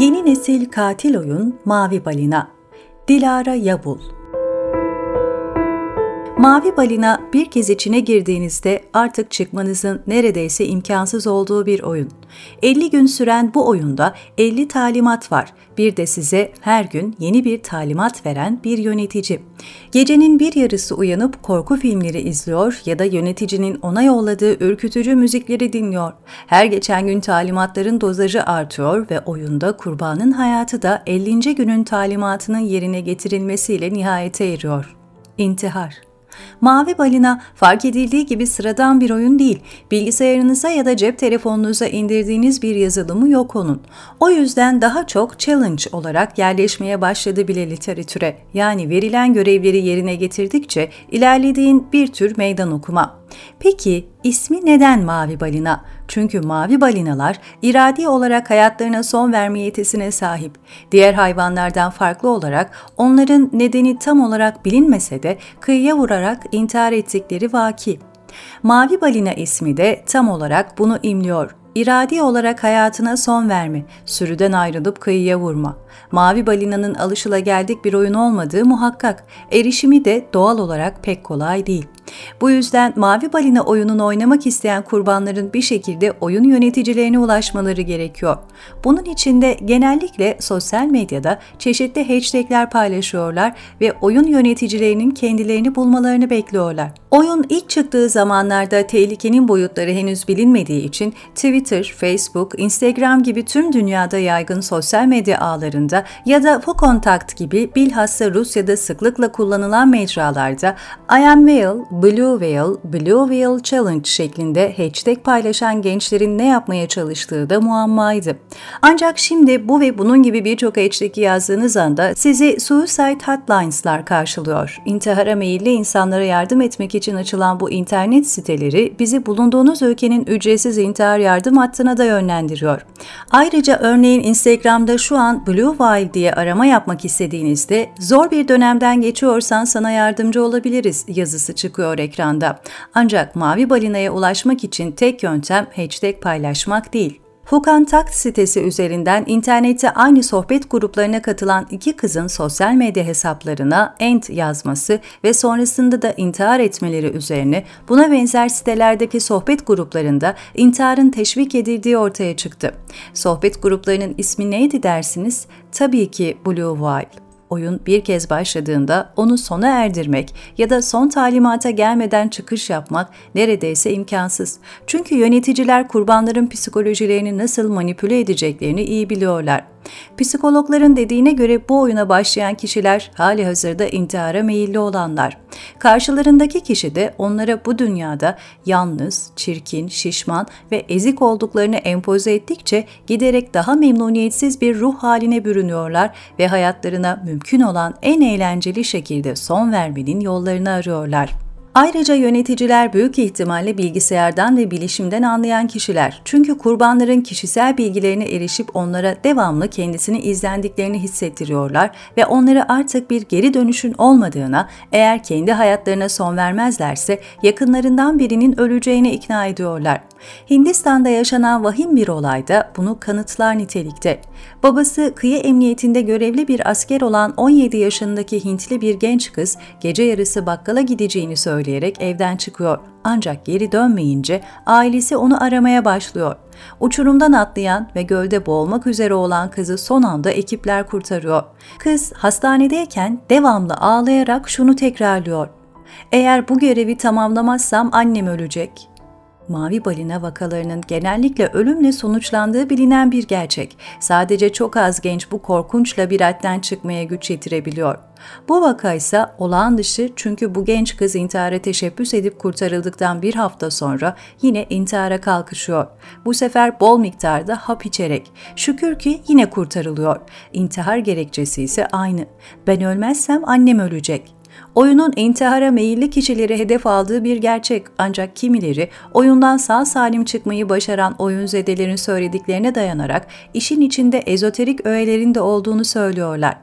Yeni nesil katil oyun Mavi Balina. Dilara Yabul Mavi balina bir kez içine girdiğinizde artık çıkmanızın neredeyse imkansız olduğu bir oyun. 50 gün süren bu oyunda 50 talimat var. Bir de size her gün yeni bir talimat veren bir yönetici. Gecenin bir yarısı uyanıp korku filmleri izliyor ya da yöneticinin ona yolladığı ürkütücü müzikleri dinliyor. Her geçen gün talimatların dozajı artıyor ve oyunda kurbanın hayatı da 50. günün talimatının yerine getirilmesiyle nihayete eriyor. İntihar Mavi Balina fark edildiği gibi sıradan bir oyun değil. Bilgisayarınıza ya da cep telefonunuza indirdiğiniz bir yazılımı yok onun. O yüzden daha çok challenge olarak yerleşmeye başladı bile literatüre. Yani verilen görevleri yerine getirdikçe ilerlediğin bir tür meydan okuma. Peki ismi neden mavi balina? Çünkü mavi balinalar iradi olarak hayatlarına son verme yetisine sahip. Diğer hayvanlardan farklı olarak onların nedeni tam olarak bilinmese de kıyıya vurarak intihar ettikleri vaki. Mavi balina ismi de tam olarak bunu imliyor. İradi olarak hayatına son verme, sürüden ayrılıp kıyıya vurma. Mavi balinanın alışılageldik bir oyun olmadığı muhakkak. Erişimi de doğal olarak pek kolay değil. Bu yüzden Mavi Balina oyununu oynamak isteyen kurbanların bir şekilde oyun yöneticilerine ulaşmaları gerekiyor. Bunun için de genellikle sosyal medyada çeşitli hashtagler paylaşıyorlar ve oyun yöneticilerinin kendilerini bulmalarını bekliyorlar. Oyun ilk çıktığı zamanlarda tehlikenin boyutları henüz bilinmediği için Twitter, Facebook, Instagram gibi tüm dünyada yaygın sosyal medya ağlarında ya da Focontact gibi bilhassa Rusya'da sıklıkla kullanılan mecralarda I am Whale, Blue Whale, Blue Whale Challenge şeklinde hashtag paylaşan gençlerin ne yapmaya çalıştığı da muammaydı. Ancak şimdi bu ve bunun gibi birçok hashtag yazdığınız anda sizi Suicide Hotlines'lar karşılıyor. İntihara meyilli insanlara yardım etmek için açılan bu internet siteleri bizi bulunduğunuz ülkenin ücretsiz intihar yardım hattına da yönlendiriyor. Ayrıca örneğin Instagram'da şu an Blue Whale diye arama yapmak istediğinizde zor bir dönemden geçiyorsan sana yardımcı olabiliriz yazısı çıkıyor çıkıyor ekranda. Ancak mavi balinaya ulaşmak için tek yöntem hashtag paylaşmak değil. Takt sitesi üzerinden internette aynı sohbet gruplarına katılan iki kızın sosyal medya hesaplarına end yazması ve sonrasında da intihar etmeleri üzerine buna benzer sitelerdeki sohbet gruplarında intiharın teşvik edildiği ortaya çıktı. Sohbet gruplarının ismi neydi dersiniz? Tabii ki Blue Whale oyun bir kez başladığında onu sona erdirmek ya da son talimata gelmeden çıkış yapmak neredeyse imkansız. Çünkü yöneticiler kurbanların psikolojilerini nasıl manipüle edeceklerini iyi biliyorlar. Psikologların dediğine göre bu oyuna başlayan kişiler hali hazırda intihara meyilli olanlar. Karşılarındaki kişi de onlara bu dünyada yalnız, çirkin, şişman ve ezik olduklarını empoze ettikçe giderek daha memnuniyetsiz bir ruh haline bürünüyorlar ve hayatlarına mümkün olan en eğlenceli şekilde son vermenin yollarını arıyorlar. Ayrıca yöneticiler büyük ihtimalle bilgisayardan ve bilişimden anlayan kişiler. Çünkü kurbanların kişisel bilgilerine erişip onlara devamlı kendisini izlendiklerini hissettiriyorlar ve onları artık bir geri dönüşün olmadığına, eğer kendi hayatlarına son vermezlerse yakınlarından birinin öleceğine ikna ediyorlar. Hindistan'da yaşanan vahim bir olayda bunu kanıtlar nitelikte. Babası kıyı emniyetinde görevli bir asker olan 17 yaşındaki Hintli bir genç kız gece yarısı bakkala gideceğini söyleyerek evden çıkıyor. Ancak geri dönmeyince ailesi onu aramaya başlıyor. Uçurumdan atlayan ve gölde boğulmak üzere olan kızı son anda ekipler kurtarıyor. Kız hastanedeyken devamlı ağlayarak şunu tekrarlıyor. Eğer bu görevi tamamlamazsam annem ölecek mavi balina vakalarının genellikle ölümle sonuçlandığı bilinen bir gerçek. Sadece çok az genç bu korkunç labirentten çıkmaya güç yetirebiliyor. Bu vaka ise olağan dışı çünkü bu genç kız intihara teşebbüs edip kurtarıldıktan bir hafta sonra yine intihara kalkışıyor. Bu sefer bol miktarda hap içerek. Şükür ki yine kurtarılıyor. İntihar gerekçesi ise aynı. Ben ölmezsem annem ölecek. Oyunun intihara meyilli kişileri hedef aldığı bir gerçek ancak kimileri oyundan sağ salim çıkmayı başaran oyunzedelerin söylediklerine dayanarak işin içinde ezoterik öğelerin de olduğunu söylüyorlar.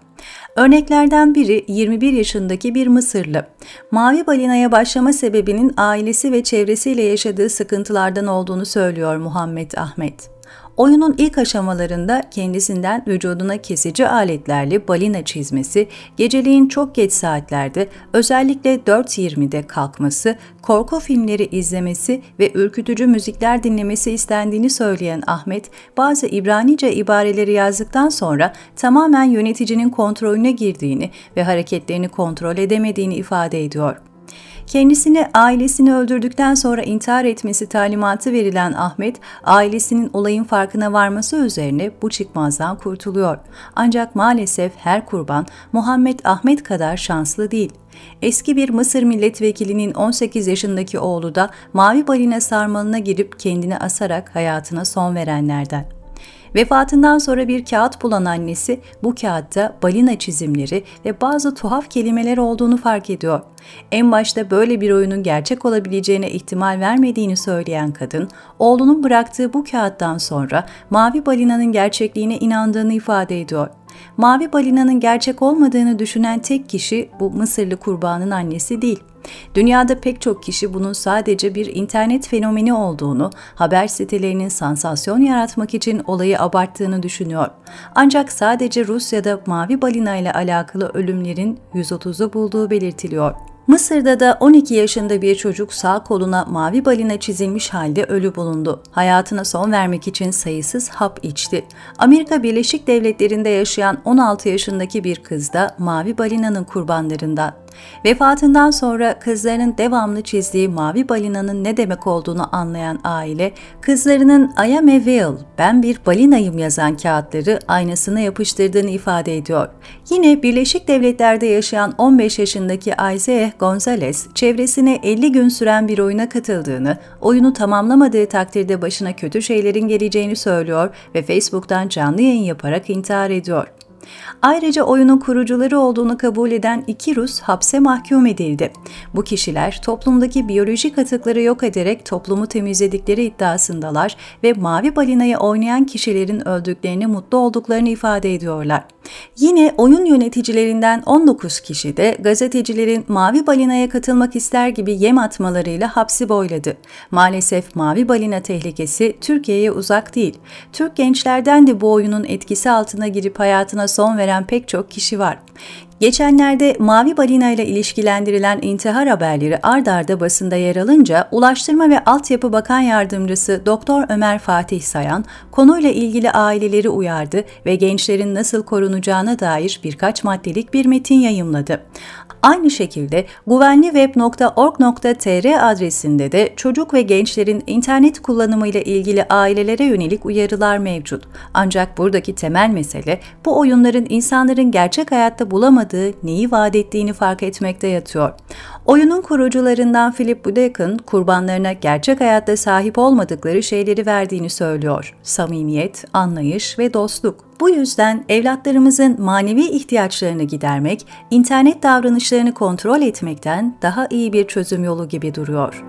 Örneklerden biri 21 yaşındaki bir Mısırlı. Mavi balinaya başlama sebebinin ailesi ve çevresiyle yaşadığı sıkıntılardan olduğunu söylüyor Muhammed Ahmet. Oyunun ilk aşamalarında kendisinden vücuduna kesici aletlerle balina çizmesi, geceliğin çok geç saatlerde özellikle 4.20'de kalkması, korku filmleri izlemesi ve ürkütücü müzikler dinlemesi istendiğini söyleyen Ahmet, bazı İbranice ibareleri yazdıktan sonra tamamen yöneticinin kontrolüne girdiğini ve hareketlerini kontrol edemediğini ifade ediyor. Kendisini ailesini öldürdükten sonra intihar etmesi talimatı verilen Ahmet, ailesinin olayın farkına varması üzerine bu çıkmazdan kurtuluyor. Ancak maalesef her kurban Muhammed Ahmet kadar şanslı değil. Eski bir Mısır milletvekilinin 18 yaşındaki oğlu da mavi balina sarmalına girip kendini asarak hayatına son verenlerden. Vefatından sonra bir kağıt bulan annesi bu kağıtta balina çizimleri ve bazı tuhaf kelimeler olduğunu fark ediyor. En başta böyle bir oyunun gerçek olabileceğine ihtimal vermediğini söyleyen kadın, oğlunun bıraktığı bu kağıttan sonra mavi balinanın gerçekliğine inandığını ifade ediyor. Mavi balinanın gerçek olmadığını düşünen tek kişi bu Mısırlı kurbanın annesi değil. Dünyada pek çok kişi bunun sadece bir internet fenomeni olduğunu, haber sitelerinin sansasyon yaratmak için olayı abarttığını düşünüyor. Ancak sadece Rusya'da mavi balina ile alakalı ölümlerin 130'u bulduğu belirtiliyor. Mısır'da da 12 yaşında bir çocuk sağ koluna mavi balina çizilmiş halde ölü bulundu. Hayatına son vermek için sayısız hap içti. Amerika Birleşik Devletleri'nde yaşayan 16 yaşındaki bir kız da mavi balinanın kurbanlarından. Vefatından sonra kızlarının devamlı çizdiği mavi balinanın ne demek olduğunu anlayan aile, kızlarının I am a whale, ben bir balinayım yazan kağıtları aynasına yapıştırdığını ifade ediyor. Yine Birleşik Devletler'de yaşayan 15 yaşındaki Isaiah Gonzalez, çevresine 50 gün süren bir oyuna katıldığını, oyunu tamamlamadığı takdirde başına kötü şeylerin geleceğini söylüyor ve Facebook'tan canlı yayın yaparak intihar ediyor. Ayrıca oyunun kurucuları olduğunu kabul eden iki Rus hapse mahkum edildi. Bu kişiler toplumdaki biyolojik atıkları yok ederek toplumu temizledikleri iddiasındalar ve mavi balinayı oynayan kişilerin öldüklerini mutlu olduklarını ifade ediyorlar. Yine oyun yöneticilerinden 19 kişi de gazetecilerin Mavi Balina'ya katılmak ister gibi yem atmalarıyla hapsi boyladı. Maalesef Mavi Balina tehlikesi Türkiye'ye uzak değil. Türk gençlerden de bu oyunun etkisi altına girip hayatına son veren pek çok kişi var. Geçenlerde Mavi Balina ile ilişkilendirilen intihar haberleri ard arda basında yer alınca Ulaştırma ve Altyapı Bakan Yardımcısı Doktor Ömer Fatih Sayan konuyla ilgili aileleri uyardı ve gençlerin nasıl korunacağına dair birkaç maddelik bir metin yayımladı. Aynı şekilde güvenliweb.org.tr adresinde de çocuk ve gençlerin internet kullanımı ile ilgili ailelere yönelik uyarılar mevcut. Ancak buradaki temel mesele bu oyunların insanların gerçek hayatta bulamadığı neyi vaat ettiğini fark etmekte yatıyor. Oyunun kurucularından Philip Budek'ın kurbanlarına gerçek hayatta sahip olmadıkları şeyleri verdiğini söylüyor. Samimiyet, anlayış ve dostluk. Bu yüzden evlatlarımızın manevi ihtiyaçlarını gidermek, internet davranışlarını kontrol etmekten daha iyi bir çözüm yolu gibi duruyor.